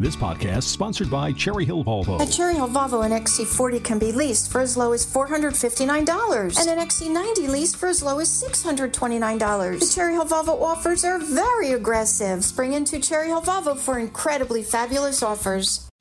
This podcast sponsored by Cherry Hill Volvo. At Cherry Hill Volvo, an XC40 can be leased for as low as $459 and an XC90 leased for as low as $629. The Cherry Hill Volvo offers are very aggressive. Spring into Cherry Hill Volvo for incredibly fabulous offers.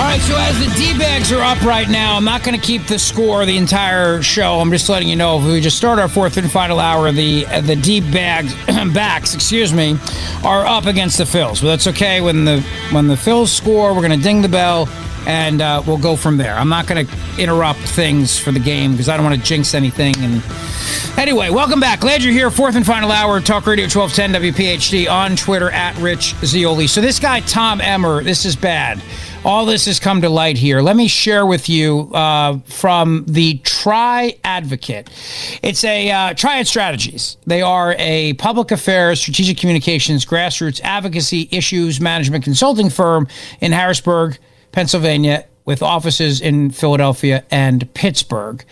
All right, so as the D bags are up right now, I'm not going to keep the score the entire show. I'm just letting you know if we just start our fourth and final hour, the the D bags backs, excuse me, are up against the Phils. But that's okay. When the when the Phils score, we're going to ding the bell and uh, we'll go from there. I'm not going to interrupt things for the game because I don't want to jinx anything. And anyway, welcome back. Glad you're here. Fourth and final hour, Talk Radio 1210 WPHT on Twitter at Rich Zeoli. So this guy Tom Emmer, this is bad all this has come to light here. Let me share with you uh, from the Tri Advocate. It's a uh, Triad Strategies. They are a public affairs, strategic communications, grassroots advocacy issues management consulting firm in Harrisburg, Pennsylvania, with offices in Philadelphia and Pittsburgh.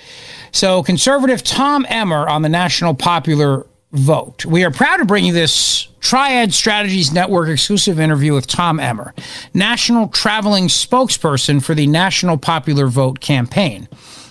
So, conservative Tom Emmer on the National Popular Vote. We are proud to bring you this Triad Strategies Network exclusive interview with Tom Emmer, national traveling spokesperson for the National Popular Vote campaign.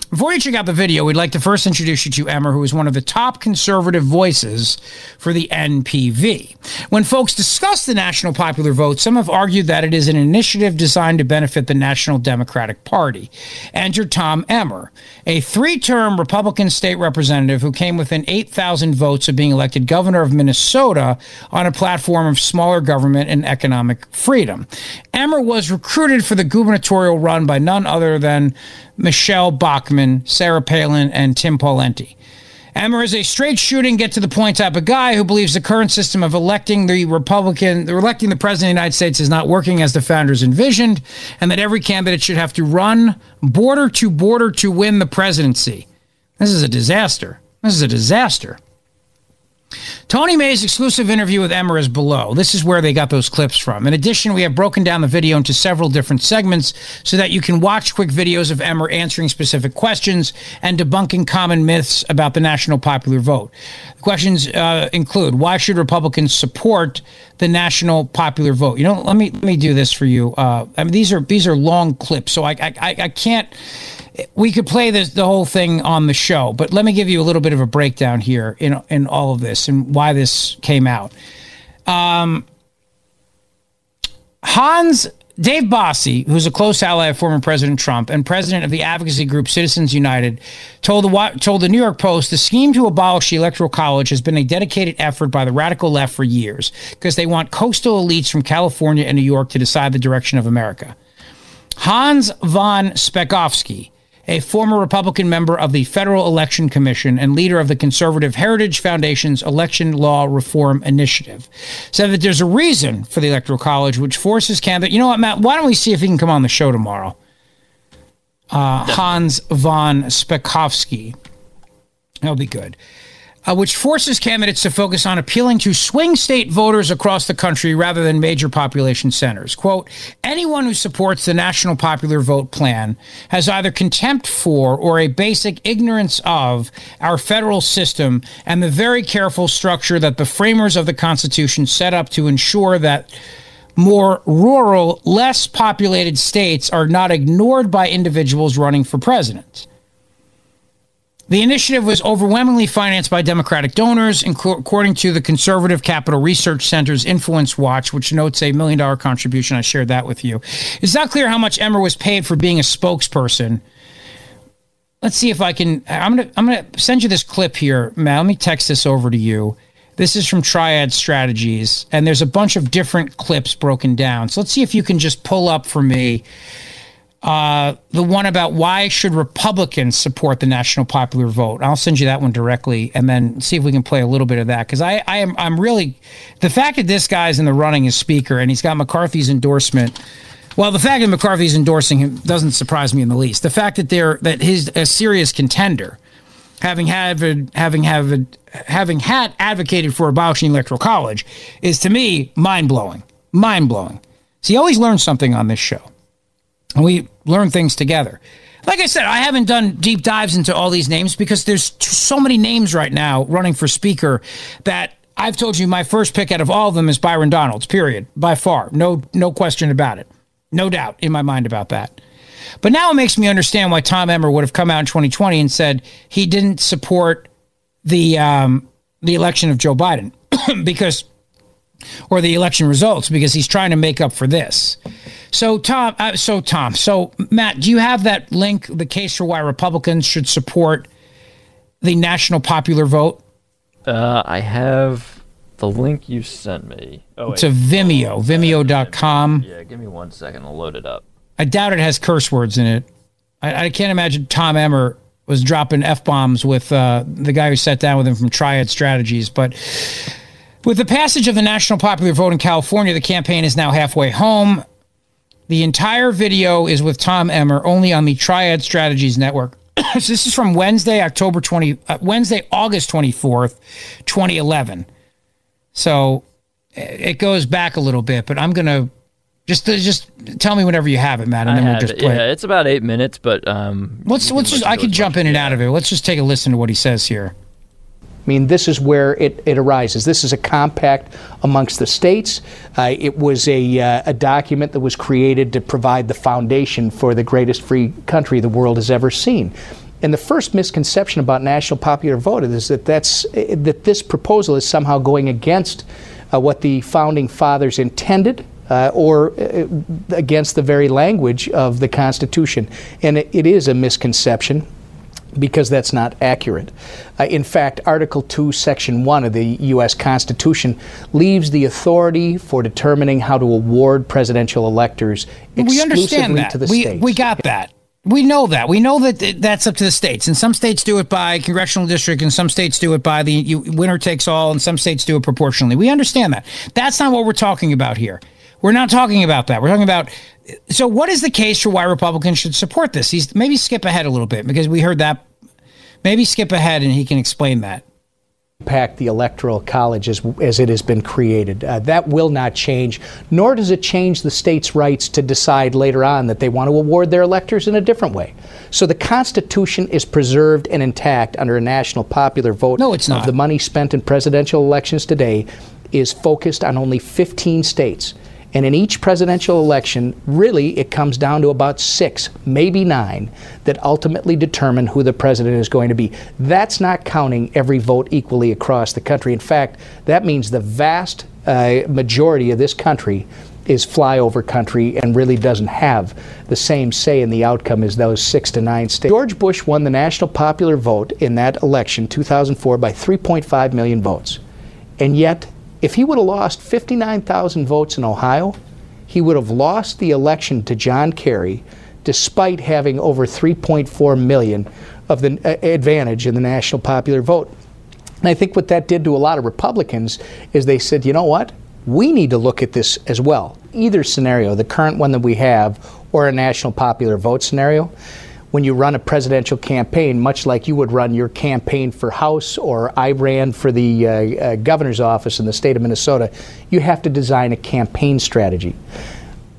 Before you check out the video, we'd like to first introduce you to Emmer, who is one of the top conservative voices for the NPV. When folks discuss the national popular vote, some have argued that it is an initiative designed to benefit the National Democratic Party. Enter Tom Emmer, a three term Republican state representative who came within 8,000 votes of being elected governor of Minnesota on a platform of smaller government and economic freedom. Emmer was recruited for the gubernatorial run by none other than Michele Bachmann, Sarah Palin, and Tim Pawlenty. Emmer is a straight shooting, get to the point type of guy who believes the current system of electing the Republican, electing the president of the United States is not working as the founders envisioned, and that every candidate should have to run border to border to win the presidency. This is a disaster. This is a disaster. Tony May's exclusive interview with Emmer is below. This is where they got those clips from. In addition, we have broken down the video into several different segments so that you can watch quick videos of Emmer answering specific questions and debunking common myths about the national popular vote. The questions uh, include why should Republicans support the national popular vote? You know, let me let me do this for you. Uh, I mean, these are these are long clips, so I I, I can't we could play this the whole thing on the show, but let me give you a little bit of a breakdown here in in all of this and why this came out. Um, Hans Dave Bossie, who's a close ally of former President Trump and president of the advocacy group Citizens United, told the told the New York Post the scheme to abolish the Electoral College has been a dedicated effort by the radical left for years because they want coastal elites from California and New York to decide the direction of America. Hans von Spakovsky, a former Republican member of the Federal Election Commission and leader of the Conservative Heritage Foundation's Election Law Reform Initiative, said that there's a reason for the Electoral College which forces candidates. You know what, Matt? Why don't we see if he can come on the show tomorrow? Uh, Hans von Spakovsky. That'll be good uh, which forces candidates to focus on appealing to swing state voters across the country rather than major population centers. Quote, anyone who supports the national popular vote plan has either contempt for or a basic ignorance of our federal system and the very careful structure that the framers of the Constitution set up to ensure that more rural, less populated states are not ignored by individuals running for president. The initiative was overwhelmingly financed by Democratic donors, according to the Conservative Capital Research Center's Influence Watch, which notes a million dollar contribution. I shared that with you. It's not clear how much Emmer was paid for being a spokesperson. Let's see if I can. I'm gonna I'm gonna send you this clip here, Matt. Let me text this over to you. This is from Triad Strategies, and there's a bunch of different clips broken down. So let's see if you can just pull up for me uh, the one about why should Republicans support the national popular vote. I'll send you that one directly, and then see if we can play a little bit of that because I, I am I'm really the fact that this guy's in the running as speaker and he's got McCarthy's endorsement. Well, the fact that McCarthy's endorsing him doesn't surprise me in the least. The fact that they're that he's a serious contender, having had having have having had advocated for abolishing electoral college, is to me mind blowing. Mind blowing. See, you always learn something on this show and we learn things together. Like I said, I haven't done deep dives into all these names because there's so many names right now running for speaker that I've told you my first pick out of all of them is Byron Donalds. Period, by far, no no question about it, no doubt in my mind about that. But now it makes me understand why Tom Emmer would have come out in 2020 and said he didn't support the um, the election of Joe Biden because or the election results because he's trying to make up for this. So Tom, uh, so Tom, so Matt, do you have that link? The case for why Republicans should support the national popular vote. Uh, I have the link you sent me. Oh, it's a Vimeo, oh, Vimeo.com. Yeah, give me one second. I'll load it up. I doubt it has curse words in it. I, I can't imagine Tom Emmer was dropping f bombs with uh, the guy who sat down with him from Triad Strategies, but. With the passage of the national popular vote in California, the campaign is now halfway home. The entire video is with Tom Emmer only on the Triad Strategies Network. so this is from Wednesday, October 20, uh, Wednesday, August 24th, 2011. So it goes back a little bit, but I'm going to just just tell me whenever you have it, Matt, and then we'll just play. Yeah, it's about eight minutes, but um, let's let's just I could jump in and out of it. Let's just take a listen to what he says here. I mean, this is where it, it arises. This is a compact amongst the states. Uh, it was a, uh, a document that was created to provide the foundation for the greatest free country the world has ever seen. And the first misconception about national popular vote is that that's that this proposal is somehow going against uh, what the founding fathers intended. Uh, or uh, against the very language of the Constitution. And it, it is a misconception because that's not accurate. Uh, in fact, Article 2, Section 1 of the U.S. Constitution leaves the authority for determining how to award presidential electors we understand that. to the we, states. We got that. We know that. We know that that's up to the states. And some states do it by congressional district, and some states do it by the you, winner takes all, and some states do it proportionally. We understand that. That's not what we're talking about here. We're not talking about that. We're talking about so what is the case for why Republicans should support this? He's maybe skip ahead a little bit because we heard that. Maybe skip ahead and he can explain that. Impact the electoral college as, as it has been created. Uh, that will not change, nor does it change the states' rights to decide later on that they want to award their electors in a different way. So the Constitution is preserved and intact under a national popular vote. No, it's not. The money spent in presidential elections today is focused on only 15 states. And in each presidential election, really, it comes down to about six, maybe nine, that ultimately determine who the president is going to be. That's not counting every vote equally across the country. In fact, that means the vast uh, majority of this country is flyover country and really doesn't have the same say in the outcome as those six to nine states. George Bush won the national popular vote in that election, 2004, by 3.5 million votes. And yet, if he would have lost 59,000 votes in Ohio, he would have lost the election to John Kerry despite having over 3.4 million of the uh, advantage in the national popular vote. And I think what that did to a lot of Republicans is they said, you know what? We need to look at this as well. Either scenario, the current one that we have or a national popular vote scenario, when you run a presidential campaign, much like you would run your campaign for House or I ran for the uh, uh, governor's office in the state of Minnesota, you have to design a campaign strategy.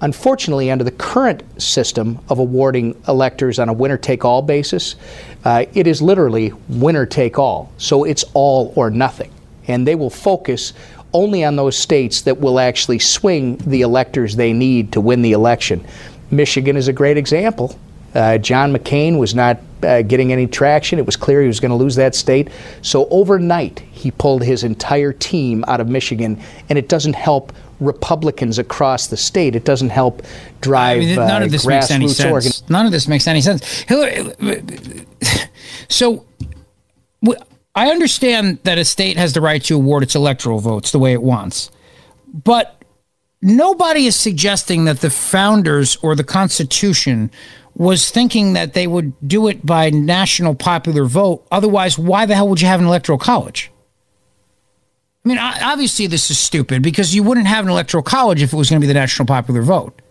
Unfortunately, under the current system of awarding electors on a winner take all basis, uh, it is literally winner take all. So it's all or nothing. And they will focus only on those states that will actually swing the electors they need to win the election. Michigan is a great example Uh, John McCain was not uh, getting any traction. It was clear he was going to lose that state. So overnight, he pulled his entire team out of Michigan, and it doesn't help Republicans across the state. It doesn't help drive I mean, none uh, of this makes any sense. organ- None of this makes any sense. Hillary, so I understand that a state has the right to award its electoral votes the way it wants, but nobody is suggesting that the founders or the Constitution was thinking that they would do it by national popular vote. Otherwise, why the hell would you have an electoral college? I mean, obviously, this is stupid because you wouldn't have an electoral college if it was going to be the national popular vote.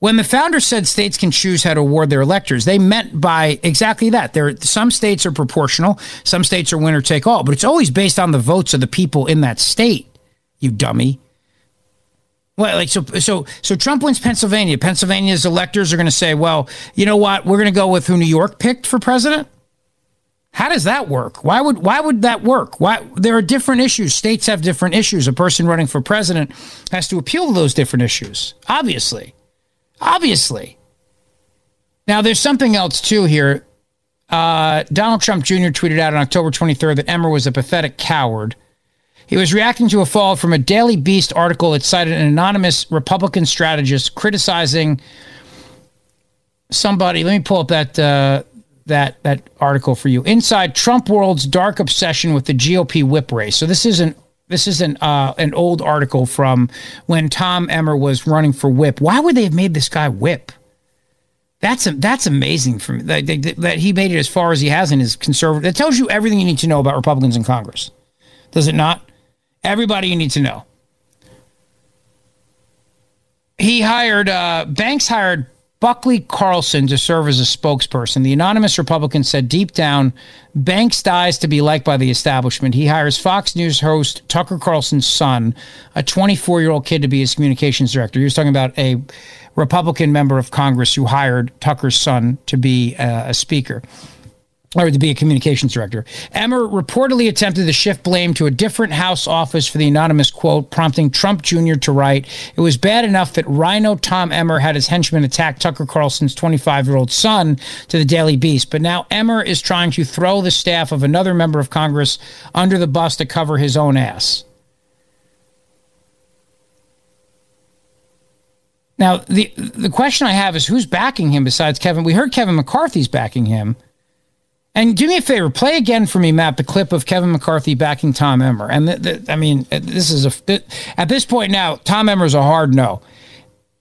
When the founders said states can choose how to award their electors, they meant by exactly that. There, some states are proportional, some states are winner take all, but it's always based on the votes of the people in that state. You dummy. Well, like so, so, so Trump wins Pennsylvania. Pennsylvania's electors are going to say, "Well, you know what? We're going to go with who New York picked for president." How does that work? Why would why would that work? Why there are different issues. States have different issues. A person running for president has to appeal to those different issues. Obviously. Obviously. Now there's something else too here. Uh, Donald Trump Jr. tweeted out on October 23rd that Emmer was a pathetic coward. He was reacting to a fall from a Daily Beast article that cited an anonymous Republican strategist criticizing somebody. Let me pull up that uh, that that article for you. Inside Trump world's dark obsession with the GOP whip race. So this isn't this is an uh, an old article from when Tom Emmer was running for whip. Why would they have made this guy whip? That's that's amazing for me that, that, that he made it as far as he has in his conservative. That tells you everything you need to know about Republicans in Congress, does it not? Everybody you need to know. He hired uh, Banks hired Buckley Carlson to serve as a spokesperson. The anonymous Republican said deep down, Banks dies to be liked by the establishment. He hires Fox News host Tucker Carlson's son, a 24 year old kid, to be his communications director. He was talking about a Republican member of Congress who hired Tucker's son to be uh, a speaker or to be a communications director. Emmer reportedly attempted to shift blame to a different House office for the anonymous quote, prompting Trump Jr. to write, It was bad enough that RINO Tom Emmer had his henchmen attack Tucker Carlson's 25 year old son to the Daily Beast, but now Emmer is trying to throw the staff of another member of Congress under the bus to cover his own ass. Now, the the question I have is who's backing him besides Kevin? We heard Kevin McCarthy's backing him. And do me a favor, play again for me, Matt, the clip of Kevin McCarthy backing Tom Emmer. And th- th- I mean, uh, this is a th- at this point now, Tom Emmer is a hard no,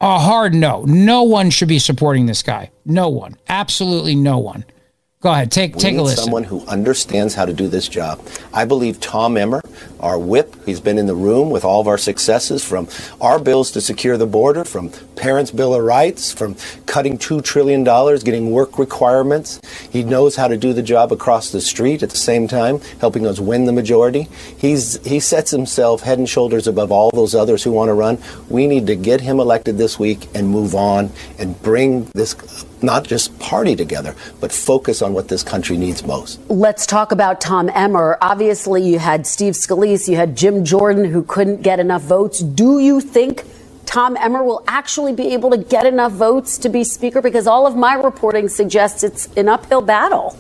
a hard no. No one should be supporting this guy. No one, absolutely no one. Go ahead, take We take a need listen. someone who understands how to do this job. I believe Tom Emmer, our whip, he's been in the room with all of our successes from our bills to secure the border, from Parents' Bill of Rights, from cutting $2 trillion, getting work requirements. He knows how to do the job across the street at the same time, helping us win the majority. He's, he sets himself head and shoulders above all those others who want to run. We need to get him elected this week and move on and bring this not just party together, but focus on what this country needs most. Let's talk about Tom Emmer. Obviously, you had Steve Scalise, you had Jim Jordan, who couldn't get enough votes. Do you think Tom Emmer will actually be able to get enough votes to be Speaker? Because all of my reporting suggests it's an uphill battle.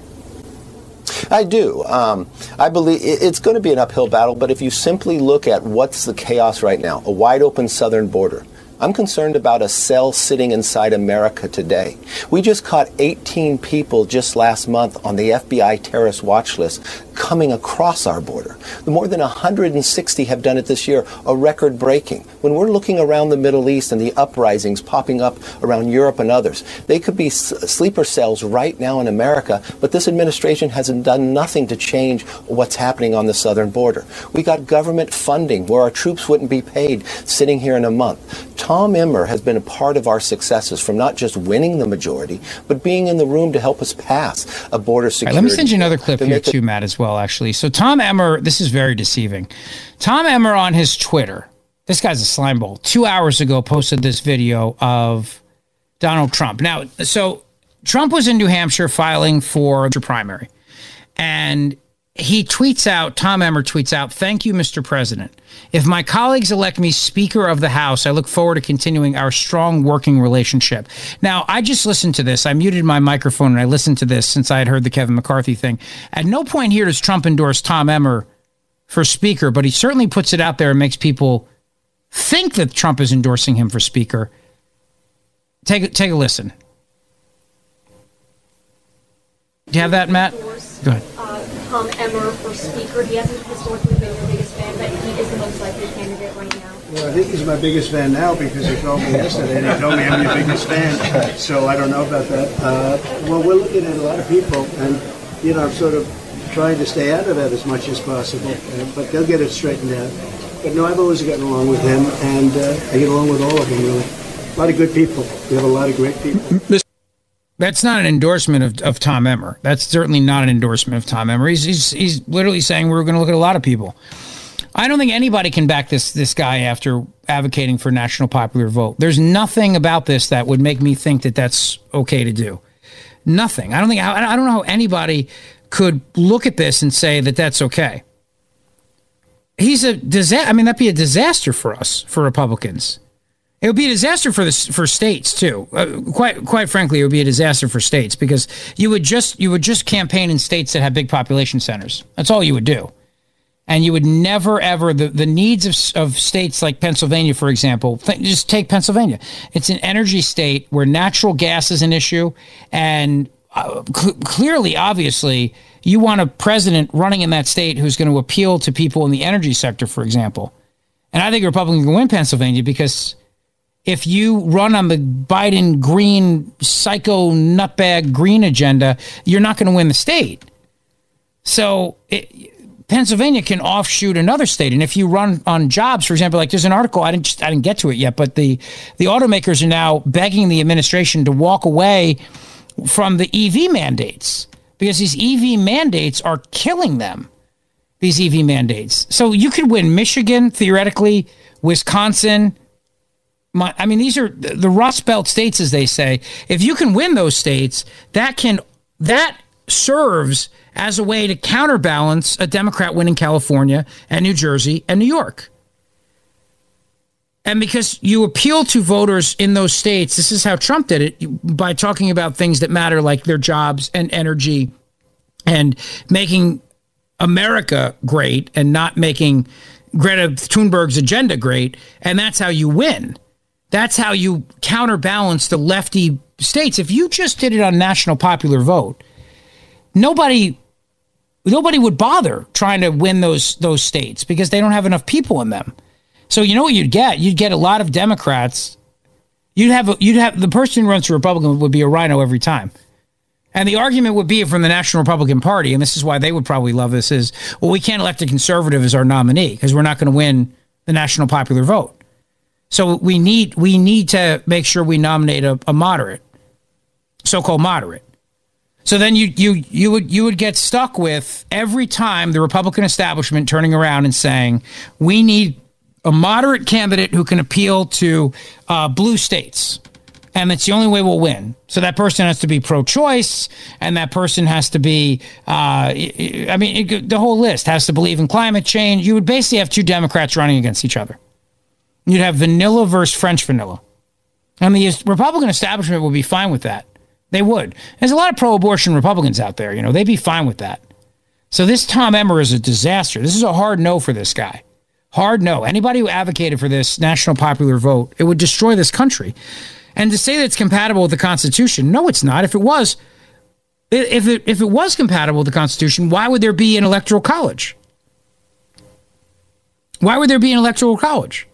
I do. Um, I believe it's going to be an uphill battle, but if you simply look at what's the chaos right now, a wide open southern border. I'm concerned about a cell sitting inside America today. We just caught 18 people just last month on the FBI terrorist watch list coming across our border. More than 160 have done it this year, a record breaking. When we're looking around the Middle East and the uprisings popping up around Europe and others, they could be sleeper cells right now in America, but this administration hasn't done nothing to change what's happening on the southern border. We got government funding where our troops wouldn't be paid sitting here in a month. Tom Emmer has been a part of our successes from not just winning the majority, but being in the room to help us pass a border All right, security. let me send you another clip to here too, Matt, as well. Actually, so Tom Emmer, this is very deceiving. Tom Emmer on his Twitter, this guy's a slime ball. Two hours ago, posted this video of Donald Trump. Now, so Trump was in New Hampshire filing for the primary, and he tweets out, Tom Emmer tweets out, Thank you, Mr. President. If my colleagues elect me Speaker of the House, I look forward to continuing our strong working relationship. Now, I just listened to this. I muted my microphone and I listened to this since I had heard the Kevin McCarthy thing. At no point here does Trump endorse Tom Emmer for Speaker, but he certainly puts it out there and makes people think that Trump is endorsing him for Speaker. Take, take a listen. Do you have that, Matt? Go ahead. Tom Emmer for Speaker. He hasn't historically been your biggest fan, but he is the most likely candidate right now. Well, I think he's my biggest fan now because he called me yesterday and he told me I'm your biggest fan. So I don't know about that. Uh, well, we're looking at a lot of people, and you know, I'm sort of trying to stay out of that as much as possible. Uh, but they'll get it straightened out. But no, I've always gotten along with him, and uh, I get along with all of them really. A lot of good people. We have a lot of great people. That's not an endorsement of, of Tom Emmer. That's certainly not an endorsement of Tom Emmer. He's, he's, he's literally saying we're going to look at a lot of people. I don't think anybody can back this this guy after advocating for national popular vote. There's nothing about this that would make me think that that's okay to do. Nothing. I don't think. I, I don't know how anybody could look at this and say that that's okay. He's a disaster. I mean, that'd be a disaster for us, for Republicans. It would be a disaster for the for states too. Uh, quite quite frankly, it would be a disaster for states because you would just you would just campaign in states that have big population centers. That's all you would do, and you would never ever the the needs of of states like Pennsylvania, for example. Th- just take Pennsylvania. It's an energy state where natural gas is an issue, and uh, cl- clearly, obviously, you want a president running in that state who's going to appeal to people in the energy sector, for example. And I think a Republican can win Pennsylvania because if you run on the Biden green psycho nutbag green agenda, you're not going to win the state. So it, Pennsylvania can offshoot another state, and if you run on jobs, for example, like there's an article I didn't just, I didn't get to it yet, but the the automakers are now begging the administration to walk away from the EV mandates because these EV mandates are killing them. These EV mandates. So you could win Michigan theoretically, Wisconsin. My, I mean, these are the Rust Belt states, as they say. If you can win those states, that can that serves as a way to counterbalance a Democrat win in California and New Jersey and New York. And because you appeal to voters in those states, this is how Trump did it by talking about things that matter, like their jobs and energy, and making America great and not making Greta Thunberg's agenda great. And that's how you win. That's how you counterbalance the lefty states. If you just did it on national popular vote, nobody nobody would bother trying to win those those states because they don't have enough people in them. So you know what you'd get? You'd get a lot of Democrats. You'd have a, you'd have the person who runs for Republican would be a rhino every time. And the argument would be from the National Republican Party, and this is why they would probably love this, is well, we can't elect a conservative as our nominee because we're not going to win the national popular vote. So we need we need to make sure we nominate a, a moderate, so-called moderate. So then you you you would you would get stuck with every time the Republican establishment turning around and saying we need a moderate candidate who can appeal to uh, blue states. And it's the only way we'll win. So that person has to be pro-choice, and that person has to be, uh, I mean, it, the whole list has to believe in climate change. You would basically have two Democrats running against each other. You'd have vanilla versus French vanilla. And the Republican establishment would be fine with that. They would. There's a lot of pro-abortion Republicans out there. You know, they'd be fine with that. So this Tom Emmer is a disaster. This is a hard no for this guy. Hard no. Anybody who advocated for this national popular vote, it would destroy this country. And to say that it's compatible with the Constitution, no, it's not. If it was, if it if it was compatible with the Constitution, why would there be an electoral college? Why would there be an electoral college?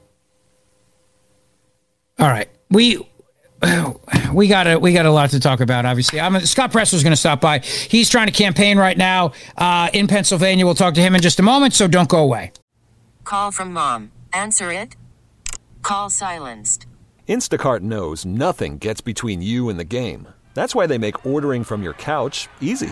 All right, we we got a we got a lot to talk about. Obviously, I'm Scott Presler's going to stop by. He's trying to campaign right now uh, in Pennsylvania. We'll talk to him in just a moment, so don't go away. Call from mom. Answer it. Call silenced. Instacart knows nothing gets between you and the game. That's why they make ordering from your couch easy.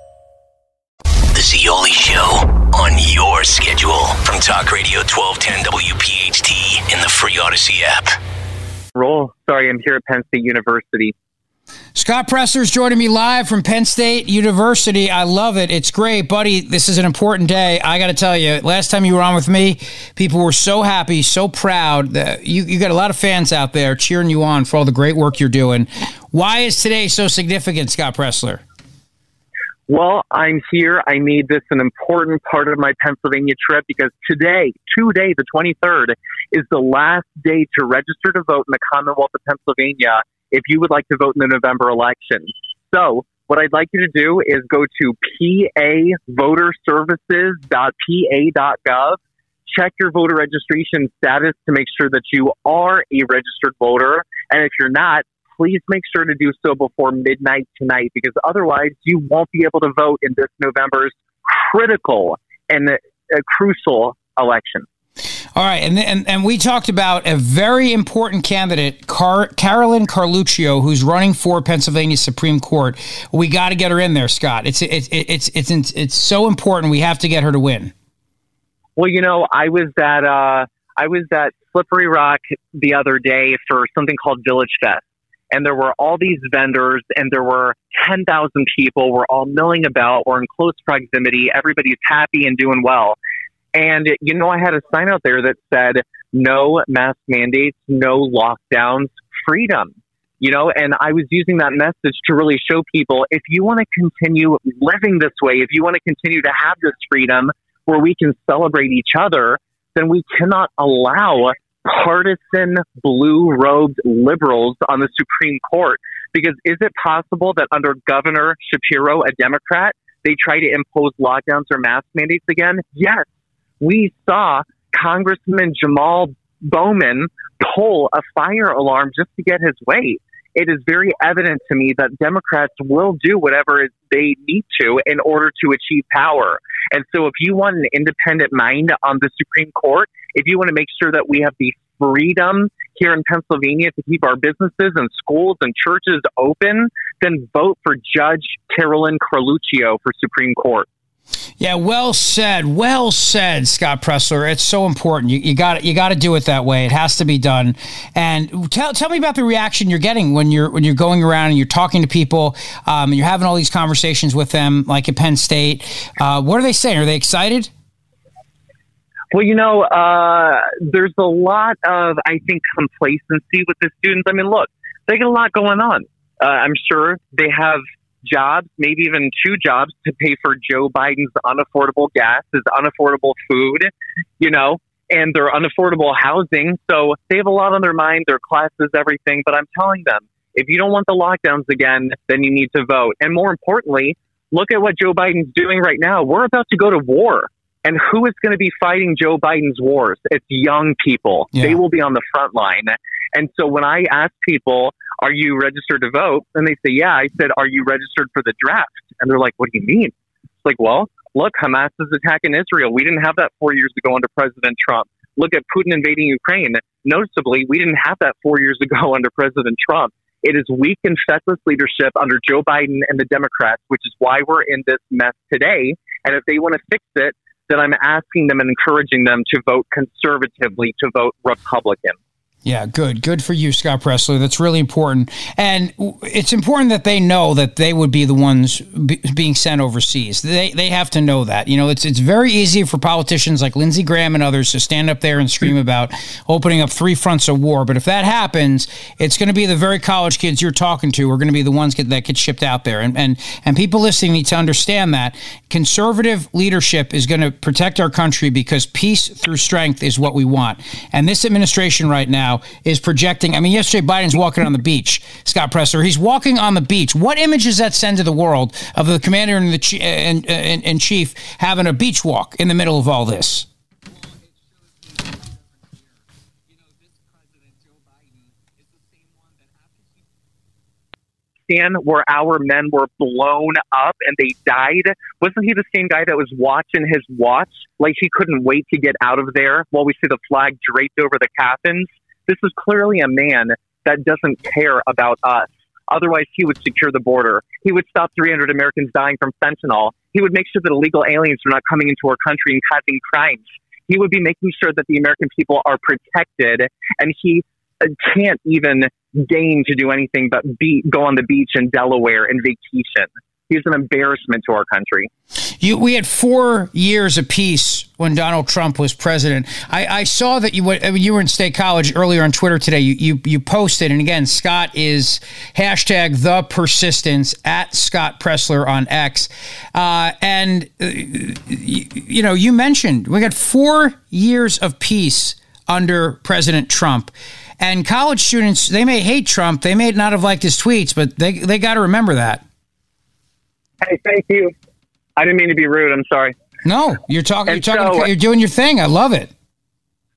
The Zeoli Show on your schedule from Talk Radio 1210 WPHT in the free Audacy app. Roll. Sorry, I'm here at Penn State University. Scott Presler's joining me live from Penn State University. I love it. It's great, buddy. This is an important day. I got to tell you, last time you were on with me, people were so happy, so proud. That you, you got a lot of fans out there cheering you on for all the great work you're doing. Why is today so significant, Scott Presler? Well, I'm here. I made this an important part of my Pennsylvania trip because today, today, the 23rd, is the last day to register to vote in the Commonwealth of Pennsylvania if you would like to vote in the November election. So, what I'd like you to do is go to pavoterservices.pa.gov, check your voter registration status to make sure that you are a registered voter. And if you're not, please make sure to do so before midnight tonight because otherwise you won't be able to vote in this November's critical and uh, crucial election. All right, and, and and we talked about a very important candidate, Car- Carolyn Carluccio, who's running for Pennsylvania Supreme Court. We got to get her in there, Scott. It's it's it's it's it's, it's so important. We have to get her to win. Well, you know, I was at uh, I was at Slippery Rock the other day for something called Village Fest, and there were all these vendors, and there were ten thousand people. We're all milling about. We're in close proximity. Everybody's happy and doing well. And, you know, I had a sign out there that said, no mask mandates, no lockdowns, freedom. You know, and I was using that message to really show people if you want to continue living this way, if you want to continue to have this freedom where we can celebrate each other, then we cannot allow partisan blue robed liberals on the Supreme Court. Because is it possible that under Governor Shapiro, a Democrat, they try to impose lockdowns or mask mandates again? Yes we saw Congressman Jamal Bowman pull a fire alarm just to get his way. It is very evident to me that Democrats will do whatever they need to in order to achieve power. And so, if you want an independent mind on the Supreme Court, if you want to make sure that we have the freedom here in Pennsylvania to keep our businesses and schools and churches open, then vote for Judge Carolyn Carluccio for Supreme Court. Yeah, well said. Well said, Scott Presler. It's so important. You, you got you got to do it that way. It has to be done. And tell, tell me about the reaction you're getting when you're when you're going around and you're talking to people um, and you're having all these conversations with them, like at Penn State. Uh, what are they saying? Are they excited? Well, you know, uh, there's a lot of I think complacency with the students. I mean, look, they got a lot going on. Uh, I'm sure they have jobs, maybe even two jobs to pay for Joe Biden's unaffordable gas, his unaffordable food, you know, and their unaffordable housing. So they have a lot on their mind, their classes, everything. But I'm telling them, if you don't want the lockdowns again, then you need to vote. And more importantly, look at what Joe Biden's doing right now. We're about to go to war. And who is going to be fighting Joe Biden's wars? It's young people. Yeah. They will be on the front line. And so when I ask people, are you registered to vote? And they say, yeah. I said, are you registered for the draft? And they're like, what do you mean? It's like, well, look, Hamas is attacking Israel. We didn't have that four years ago under President Trump. Look at Putin invading Ukraine. Noticeably, we didn't have that four years ago under President Trump. It is weak and feckless leadership under Joe Biden and the Democrats, which is why we're in this mess today. And if they want to fix it, then I'm asking them and encouraging them to vote conservatively, to vote Republican. Yeah, good. Good for you, Scott Presler. That's really important. And it's important that they know that they would be the ones be, being sent overseas. They, they have to know that. You know, it's, it's very easy for politicians like Lindsey Graham and others to stand up there and scream about opening up three fronts of war. But if that happens, it's going to be the very college kids you're talking to are going to be the ones get, that get shipped out there. And, and, and people listening need to understand that conservative leadership is going to protect our country because peace through strength is what we want. And this administration right now, now is projecting. I mean, yesterday Biden's walking on the beach. Scott Presler, he's walking on the beach. What image does that send to the world of the commander in, the and chief having a beach walk in the middle of all this? where our men were blown up and they died? Wasn't he the same guy that was watching his watch? Like he couldn't wait to get out of there while we see the flag draped over the coffins? This is clearly a man that doesn't care about us. Otherwise, he would secure the border. He would stop 300 Americans dying from fentanyl. He would make sure that illegal aliens are not coming into our country and causing crimes. He would be making sure that the American people are protected. And he uh, can't even deign to do anything but be, go on the beach in Delaware and vacation. He's an embarrassment to our country. You, we had four years of peace when Donald Trump was president. I, I saw that you you were in State College earlier on Twitter today. You, you you posted, and again, Scott is hashtag the persistence at Scott Presler on X, uh, and uh, you, you know you mentioned we got four years of peace under President Trump. And college students, they may hate Trump, they may not have liked his tweets, but they they got to remember that. Hey, thank you. I didn't mean to be rude. I'm sorry. No, you're talking. you're talking. So, you're doing your thing. I love it.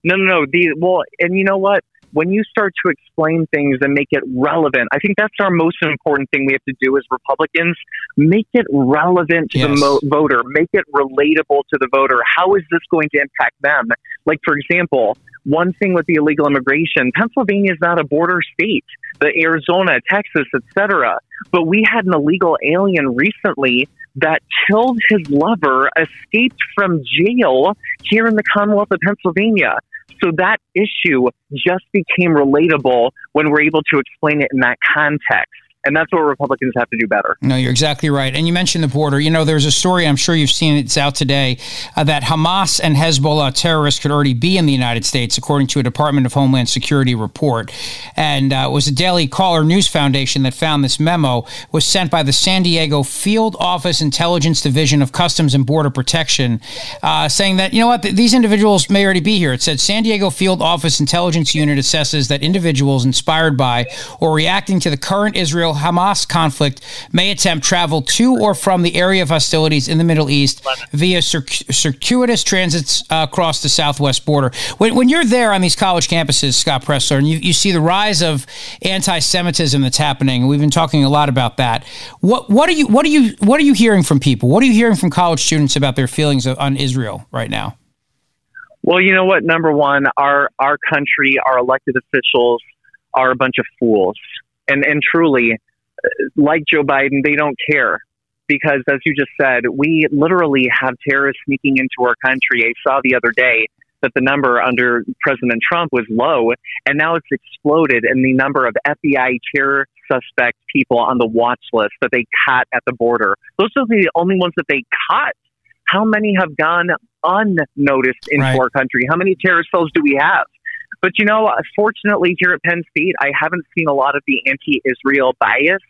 No, no, no. The well, and you know what? When you start to explain things and make it relevant, I think that's our most important thing we have to do as Republicans. Make it relevant to yes. the mo- voter. Make it relatable to the voter. How is this going to impact them? Like, for example, one thing with the illegal immigration, Pennsylvania is not a border state. The Arizona, Texas, etc. But we had an illegal alien recently that killed his lover, escaped from jail here in the Commonwealth of Pennsylvania. So that issue just became relatable when we're able to explain it in that context. And that's what Republicans have to do better. No, you're exactly right. And you mentioned the border. You know, there's a story, I'm sure you've seen it, it's out today, uh, that Hamas and Hezbollah terrorists could already be in the United States, according to a Department of Homeland Security report. And uh, it was a Daily Caller News Foundation that found this memo was sent by the San Diego Field Office Intelligence Division of Customs and Border Protection, uh, saying that, you know what, th- these individuals may already be here. It said San Diego Field Office Intelligence Unit assesses that individuals inspired by or reacting to the current Israel Hamas conflict may attempt travel to or from the area of hostilities in the Middle East via circuitous transits uh, across the southwest border. When, when, you're there on these college campuses, Scott Presler, and you, you see the rise of anti-Semitism that's happening, we've been talking a lot about that. What what are you what are you what are you hearing from people? What are you hearing from college students about their feelings on Israel right now? Well, you know what? Number one, our our country, our elected officials are a bunch of fools, and and truly, uh, like Joe Biden, they don't care because, as you just said, we literally have terrorists sneaking into our country. I saw the other day that the number under President Trump was low, and now it's exploded in the number of FBI terror suspect people on the watch list that they caught at the border. Those are the only ones that they caught. How many have gone unnoticed into right. our country? How many terrorist cells do we have? But you know, fortunately, here at Penn State, I haven't seen a lot of the anti Israel bias.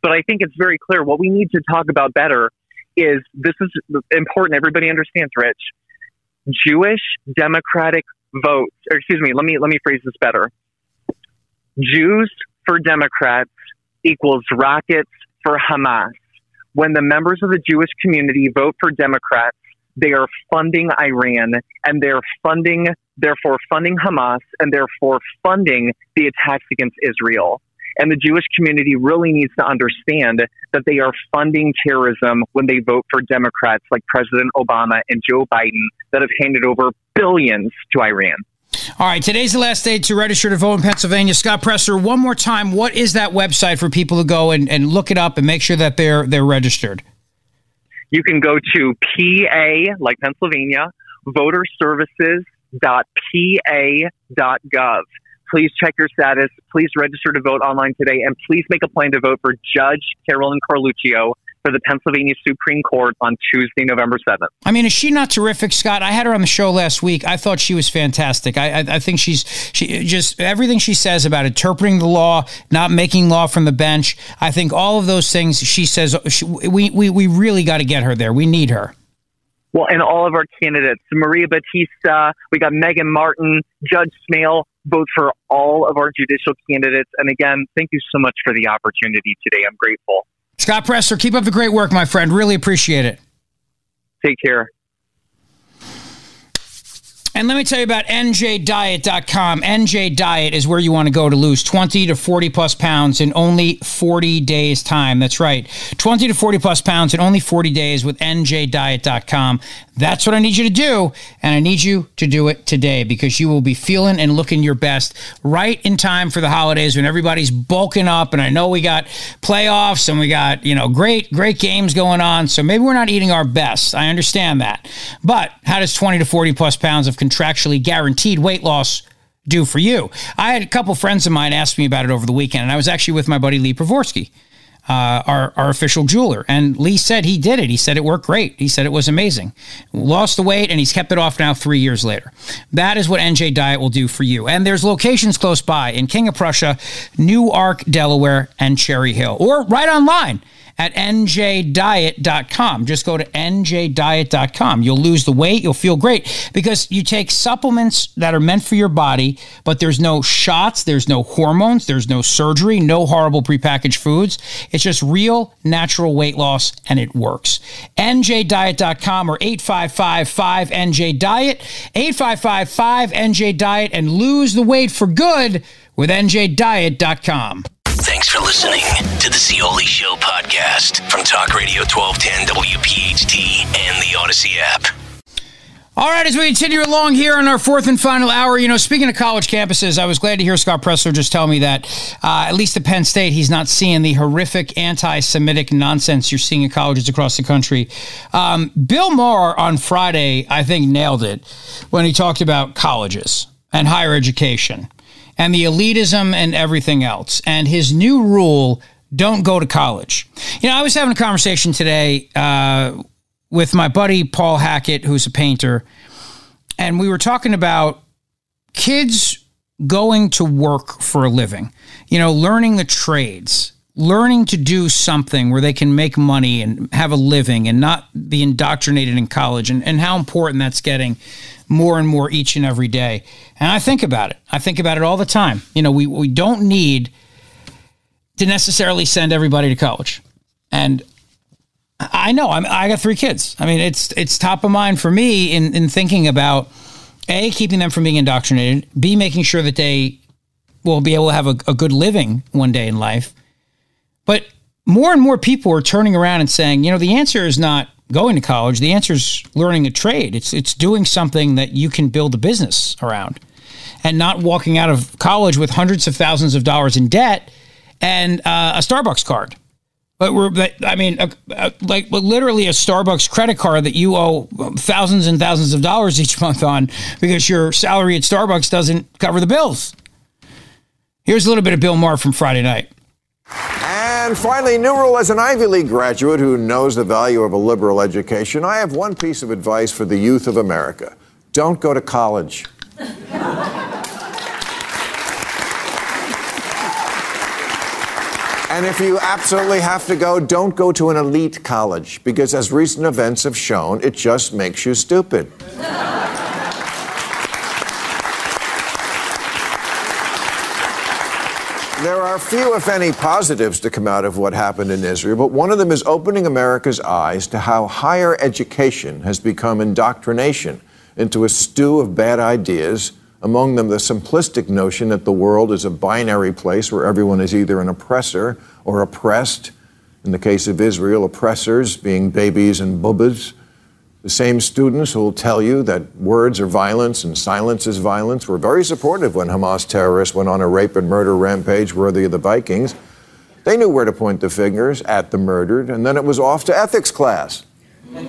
But I think it's very clear what we need to talk about better is this is important. Everybody understands, Rich. Jewish Democratic votes, or excuse me, let me let me phrase this better. Jews for Democrats equals rockets for Hamas. When the members of the Jewish community vote for Democrats, they are funding Iran and they're funding, therefore funding Hamas and therefore funding the attacks against Israel. And the Jewish community really needs to understand that they are funding terrorism when they vote for Democrats like President Obama and Joe Biden that have handed over billions to Iran. All right, today's the last day to register to vote in Pennsylvania. Scott Presler, one more time, what is that website for people to go and, and look it up and make sure that they're they're registered? you can go to PA, like Pennsylvania, voterservices.pa.gov. please check your status. Please register to vote online today, and please make a plan to vote for Judge Carolyn Carluccio for the Pennsylvania Supreme Court on Tuesday, November 7th. I mean, is she not terrific, Scott? I had her on the show last week. I thought she was fantastic. I, I, I think she's she just everything she says about interpreting the law, not making law from the bench. I think all of those things she says. She, we we we really got to get her there. We need her. Well, and all of our candidates, Maria Battista, we got Megan Martin, Judge Smail, vote for all of our judicial candidates. And again, thank you so much for the opportunity today. I'm grateful. Scott Presler, keep up the great work, my friend. Really appreciate it. Take care. And let me tell you about NJDiet.com. NJ Diet is where you want to go to lose 20 to 40 plus pounds in only 40 days' time. That's right. 20 to 40 plus pounds in only 40 days with NJDiet.com. That's what I need you to do. And I need you to do it today because you will be feeling and looking your best right in time for the holidays when everybody's bulking up. And I know we got playoffs and we got, you know, great, great games going on. So maybe we're not eating our best. I understand that. But how does 20 to 40 plus pounds of contractually guaranteed weight loss do for you? I had a couple friends of mine ask me about it over the weekend, and I was actually with my buddy Lee Pravorsky. Uh, our, our official jeweler. And Lee said he did it. He said it worked great. He said it was amazing. Lost the weight and he's kept it off now three years later. That is what NJ Diet will do for you. And there's locations close by in King of Prussia, Newark, Delaware, and Cherry Hill, or right online at njdiet.com. Just go to njdiet.com. You'll lose the weight, you'll feel great because you take supplements that are meant for your body, but there's no shots, there's no hormones, there's no surgery, no horrible prepackaged foods. It's just real natural weight loss and it works. njdiet.com or 855-5NJ-DIET, 855-5NJ-DIET and lose the weight for good with njdiet.com. Thanks for listening to the Zeoli Show podcast from Talk Radio 1210 WPHT and the Audacy app. All right, as we continue along here in our fourth and final hour, you know, speaking of college campuses, I was glad to hear Scott Presler just tell me that, uh, at least at Penn State, he's not seeing the horrific anti Semitic nonsense you're seeing in colleges across the country. Um, Bill Maher on Friday, I think, nailed it when he talked about colleges and higher education and the elitism and everything else. And his new rule don't go to college. You know, I was having a conversation today uh, with my buddy Paul Hackett, who's a painter, and we were talking about kids going to work for a living, you know, learning the trades. Learning to do something where they can make money and have a living and not be indoctrinated in college, and, and how important that's getting more and more each and every day. And I think about it. I think about it all the time. You know, we, we don't need to necessarily send everybody to college. And I know I'm, I got three kids. I mean, it's it's top of mind for me in, in thinking about a keeping them from being indoctrinated, b making sure that they will be able to have a, a good living one day in life. But more and more people are turning around and saying, you know, the answer is not going to college. The answer is learning a trade. It's it's doing something that you can build a business around, and not walking out of college with hundreds of thousands of dollars in debt and uh, a Starbucks card. But we're, but, I mean, uh, uh, like literally a Starbucks credit card that you owe thousands and thousands of dollars each month on because your salary at Starbucks doesn't cover the bills. Here's a little bit of Bill Maher from Friday night. And finally, new rule as an Ivy League graduate who knows the value of a liberal education, I have one piece of advice for the youth of America don't go to college. And if you absolutely have to go, don't go to an elite college because, as recent events have shown, it just makes you stupid. There are few, if any, positives to come out of what happened in Israel, but one of them is opening America's eyes to how higher education has become indoctrination into a stew of bad ideas, among them the simplistic notion that the world is a binary place where everyone is either an oppressor or oppressed. In the case of Israel, oppressors being babies and bubbas. The same students who will tell you that words are violence and silence is violence were very supportive when Hamas terrorists went on a rape and murder rampage worthy of the Vikings. They knew where to point the fingers at the murdered, and then it was off to ethics class. now,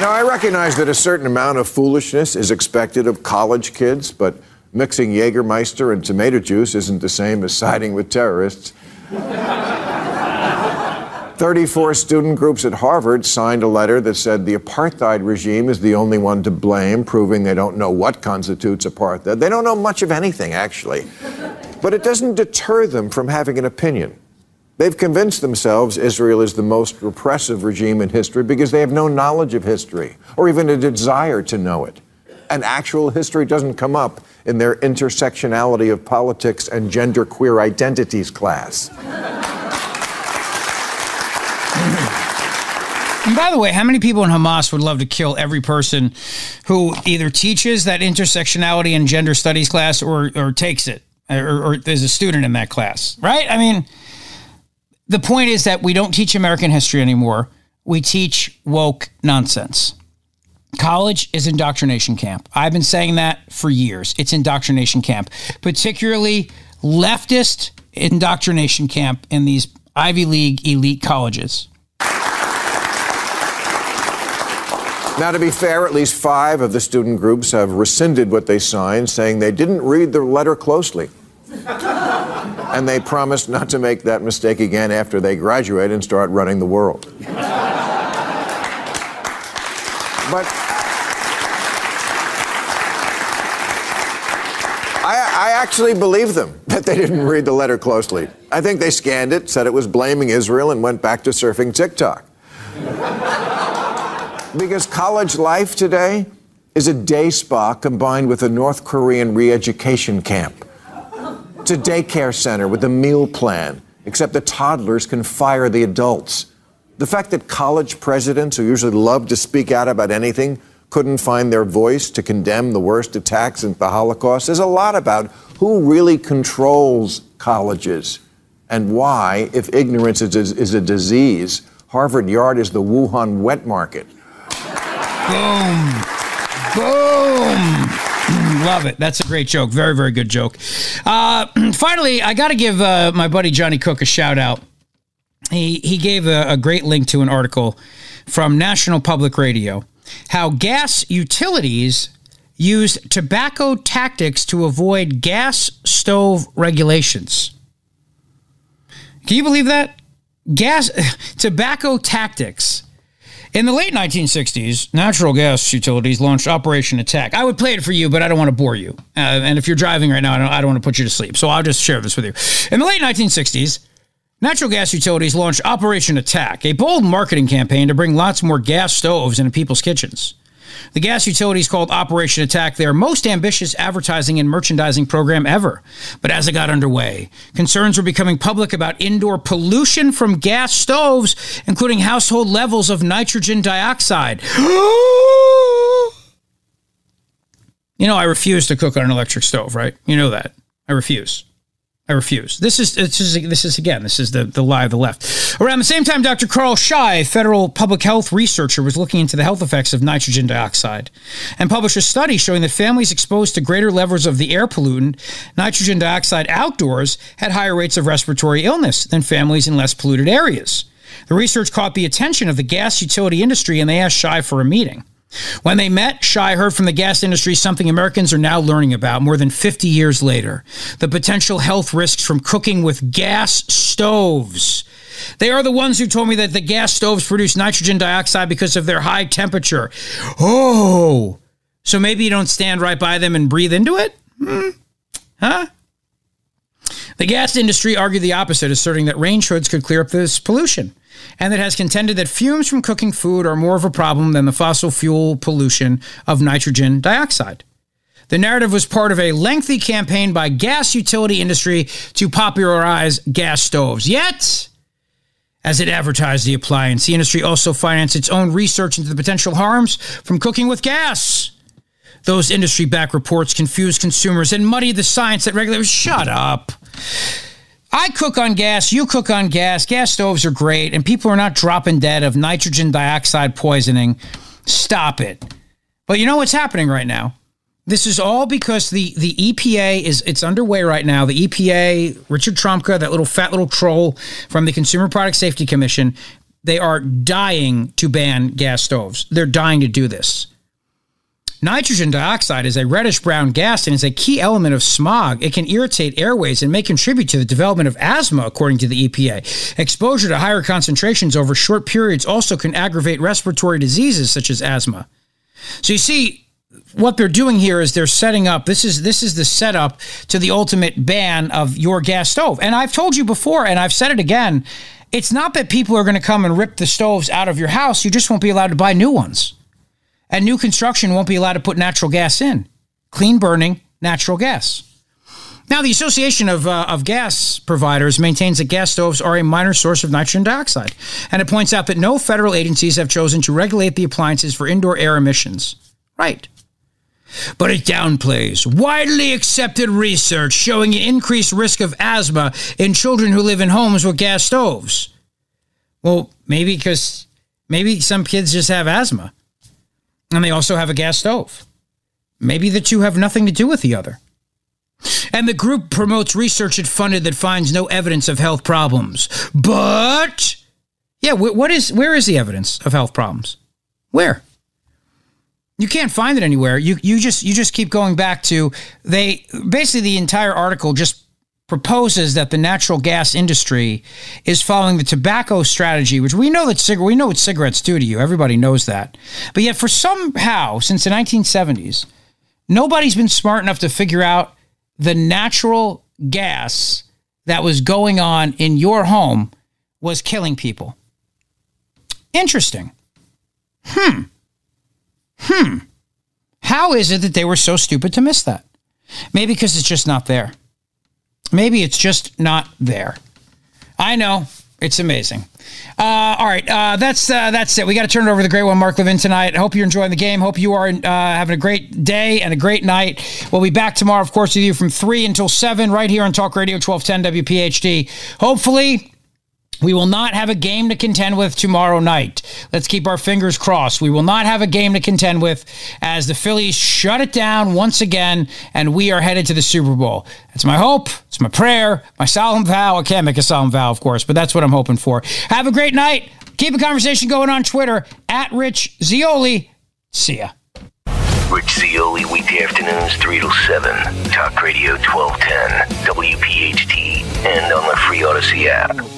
Now, I recognize that a certain amount of foolishness is expected of college kids, but mixing Jägermeister and tomato juice isn't the same as siding with terrorists. 34 student groups at Harvard signed a letter that said the apartheid regime is the only one to blame, proving they don't know what constitutes apartheid. They don't know much of anything, actually. But it doesn't deter them from having an opinion. They've convinced themselves Israel is the most repressive regime in history because they have no knowledge of history or even a desire to know it. And actual history doesn't come up in their intersectionality of politics and genderqueer identities class. And by the way, how many people in Hamas would love to kill every person who either teaches that intersectionality and gender studies class or, or takes it or, or is a student in that class, right? I mean, the point is that we don't teach American history anymore. We teach woke nonsense. College is indoctrination camp. I've been saying that for years. It's indoctrination camp, particularly leftist indoctrination camp in these Ivy League elite colleges. Now, to be fair, at least five of the student groups have rescinded what they signed, saying they didn't read the letter closely. and they promised not to make that mistake again after they graduate and start running the world. But I, I, actually believe them that they didn't read the letter closely. I think they scanned it, said it was blaming Israel, and went back to surfing TikTok. Because college life today is a day spa combined with a North Korean re education camp. It's a daycare center with a meal plan, except the toddlers can fire the adults. The fact that college presidents, who usually love to speak out about anything, couldn't find their voice to condemn the worst attacks in the Holocaust says a lot about who really controls colleges and why, if ignorance is a, is a disease, Harvard Yard is the Wuhan wet market. Boom. Boom. Love it. That's a great joke. Very, very good joke. Uh, finally, I got to give uh, my buddy Johnny Cook a shout out. He, he gave a, a great link to an article from National Public Radio how gas utilities used tobacco tactics to avoid gas stove regulations. Can you believe that? Gas tobacco tactics in the late 1960s, natural gas utilities launched Operation Attack. I would play it for you, but I don't want to bore you. Uh, and if you're driving right now, I don't, I don't want to put you to sleep. So I'll just share this with you. In the late 1960s, natural gas utilities launched Operation Attack, a bold marketing campaign to bring lots more gas stoves into people's kitchens. The gas utilities called Operation Attack their most ambitious advertising and merchandising program ever. But as it got underway, concerns were becoming public about indoor pollution from gas stoves, including household levels of nitrogen dioxide. you know, I refuse to cook on an electric stove, right? You know that. I refuse. I refuse. This is this is this is again. This is the the lie of the left. Around the same time, Dr. Carl Shy, federal public health researcher, was looking into the health effects of nitrogen dioxide, and published a study showing that families exposed to greater levels of the air pollutant nitrogen dioxide outdoors had higher rates of respiratory illness than families in less polluted areas. The research caught the attention of the gas utility industry, and they asked Shy for a meeting. When they met, Shy heard from the gas industry something Americans are now learning about more than 50 years later the potential health risks from cooking with gas stoves. They are the ones who told me that the gas stoves produce nitrogen dioxide because of their high temperature. Oh, so maybe you don't stand right by them and breathe into it? Hmm. Huh? The gas industry argued the opposite, asserting that range hoods could clear up this pollution and that has contended that fumes from cooking food are more of a problem than the fossil fuel pollution of nitrogen dioxide. The narrative was part of a lengthy campaign by gas utility industry to popularize gas stoves. Yet, as it advertised the appliance, the industry also financed its own research into the potential harms from cooking with gas. Those industry backed reports confused consumers and muddied the science that regulators shut up. I cook on gas, you cook on gas. Gas stoves are great, and people are not dropping dead of nitrogen dioxide poisoning. Stop it. But you know what's happening right now? This is all because the, the EPA is it's underway right now. The EPA, Richard Trumka, that little fat little troll from the Consumer Product Safety Commission, they are dying to ban gas stoves. They're dying to do this. Nitrogen dioxide is a reddish brown gas and is a key element of smog. It can irritate airways and may contribute to the development of asthma, according to the EPA. Exposure to higher concentrations over short periods also can aggravate respiratory diseases such as asthma. So you see, what they're doing here is they're setting up this is this is the setup to the ultimate ban of your gas stove. And I've told you before and I've said it again, it's not that people are going to come and rip the stoves out of your house, you just won't be allowed to buy new ones. And new construction won't be allowed to put natural gas in. Clean burning natural gas. Now, the Association of, uh, of Gas Providers maintains that gas stoves are a minor source of nitrogen dioxide, and it points out that no federal agencies have chosen to regulate the appliances for indoor air emissions. Right. But it downplays widely accepted research showing an increased risk of asthma in children who live in homes with gas stoves. Well, maybe because maybe some kids just have asthma and they also have a gas stove. Maybe the two have nothing to do with the other. And the group promotes research it funded that finds no evidence of health problems. But yeah, what is where is the evidence of health problems? Where? You can't find it anywhere. You you just you just keep going back to they basically the entire article just proposes that the natural gas industry is following the tobacco strategy, which we know that cig- we know what cigarettes do to you. Everybody knows that. But yet, for somehow, since the 1970s, nobody's been smart enough to figure out the natural gas that was going on in your home was killing people. Interesting. Hmm. Hmm. How is it that they were so stupid to miss that? Maybe because it's just not there. Maybe it's just not there. I know. It's amazing. Uh, all right, uh, that's uh, that's it. We got to turn it over to the great one, Mark Levin, tonight. Hope you're enjoying the game. Hope you are uh, having a great day and a great night. We'll be back tomorrow, of course, with you from three until seven, right here on Talk Radio 1210 WPHT. Hopefully, we will not have a game to contend with tomorrow night. Let's keep our fingers crossed. We will not have a game to contend with as the Phillies shut it down once again and we are headed to the Super Bowl. That's my hope. It's my prayer, my solemn vow. I can't make a solemn vow, of course, but that's what I'm hoping for. Have a great night. Keep a conversation going on Twitter at Rich Zeoli. See ya. Rich Zeoli, weekday afternoons, 3 to 7. Talk Radio 1210, WPHT, and on the free Audacy app.